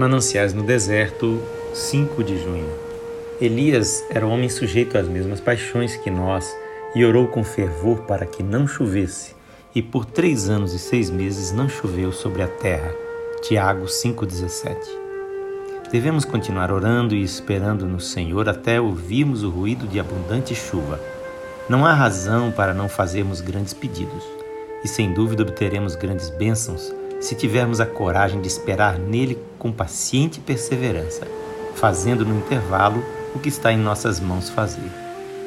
Mananciais no deserto, 5 de junho. Elias era um homem sujeito às mesmas paixões que nós e orou com fervor para que não chovesse. E por três anos e seis meses não choveu sobre a terra. Tiago 5,17. Devemos continuar orando e esperando no Senhor até ouvirmos o ruído de abundante chuva. Não há razão para não fazermos grandes pedidos, e sem dúvida obteremos grandes bênçãos se tivermos a coragem de esperar nele com paciente perseverança, fazendo no intervalo o que está em nossas mãos fazer.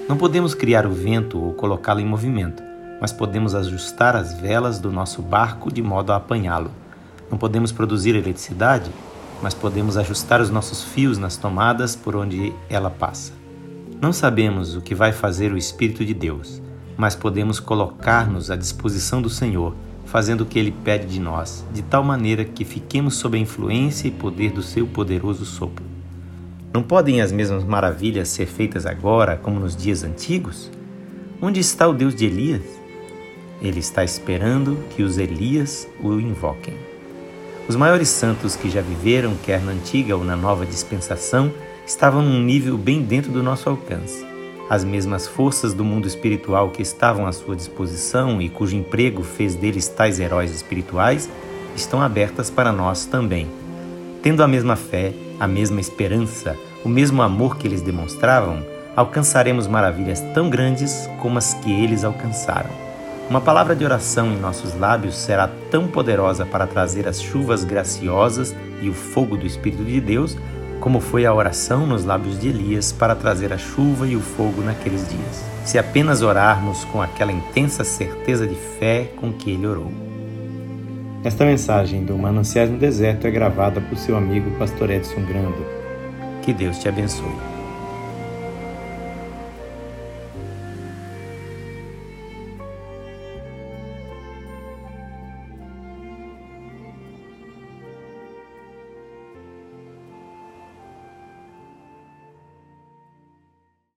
Não podemos criar o vento ou colocá-lo em movimento, mas podemos ajustar as velas do nosso barco de modo a apanhá-lo. Não podemos produzir eletricidade, mas podemos ajustar os nossos fios nas tomadas por onde ela passa. Não sabemos o que vai fazer o Espírito de Deus, mas podemos colocar-nos à disposição do Senhor fazendo o que ele pede de nós, de tal maneira que fiquemos sob a influência e poder do seu poderoso sopro. Não podem as mesmas maravilhas ser feitas agora como nos dias antigos? Onde está o Deus de Elias? Ele está esperando que os Elias o invoquem. Os maiores santos que já viveram, quer na antiga ou na nova dispensação, estavam num nível bem dentro do nosso alcance. As mesmas forças do mundo espiritual que estavam à sua disposição e cujo emprego fez deles tais heróis espirituais estão abertas para nós também. Tendo a mesma fé, a mesma esperança, o mesmo amor que eles demonstravam, alcançaremos maravilhas tão grandes como as que eles alcançaram. Uma palavra de oração em nossos lábios será tão poderosa para trazer as chuvas graciosas e o fogo do Espírito de Deus como foi a oração nos lábios de Elias para trazer a chuva e o fogo naqueles dias, se apenas orarmos com aquela intensa certeza de fé com que ele orou. Esta mensagem do Mananciais no Deserto é gravada por seu amigo Pastor Edson Grando. Que Deus te abençoe.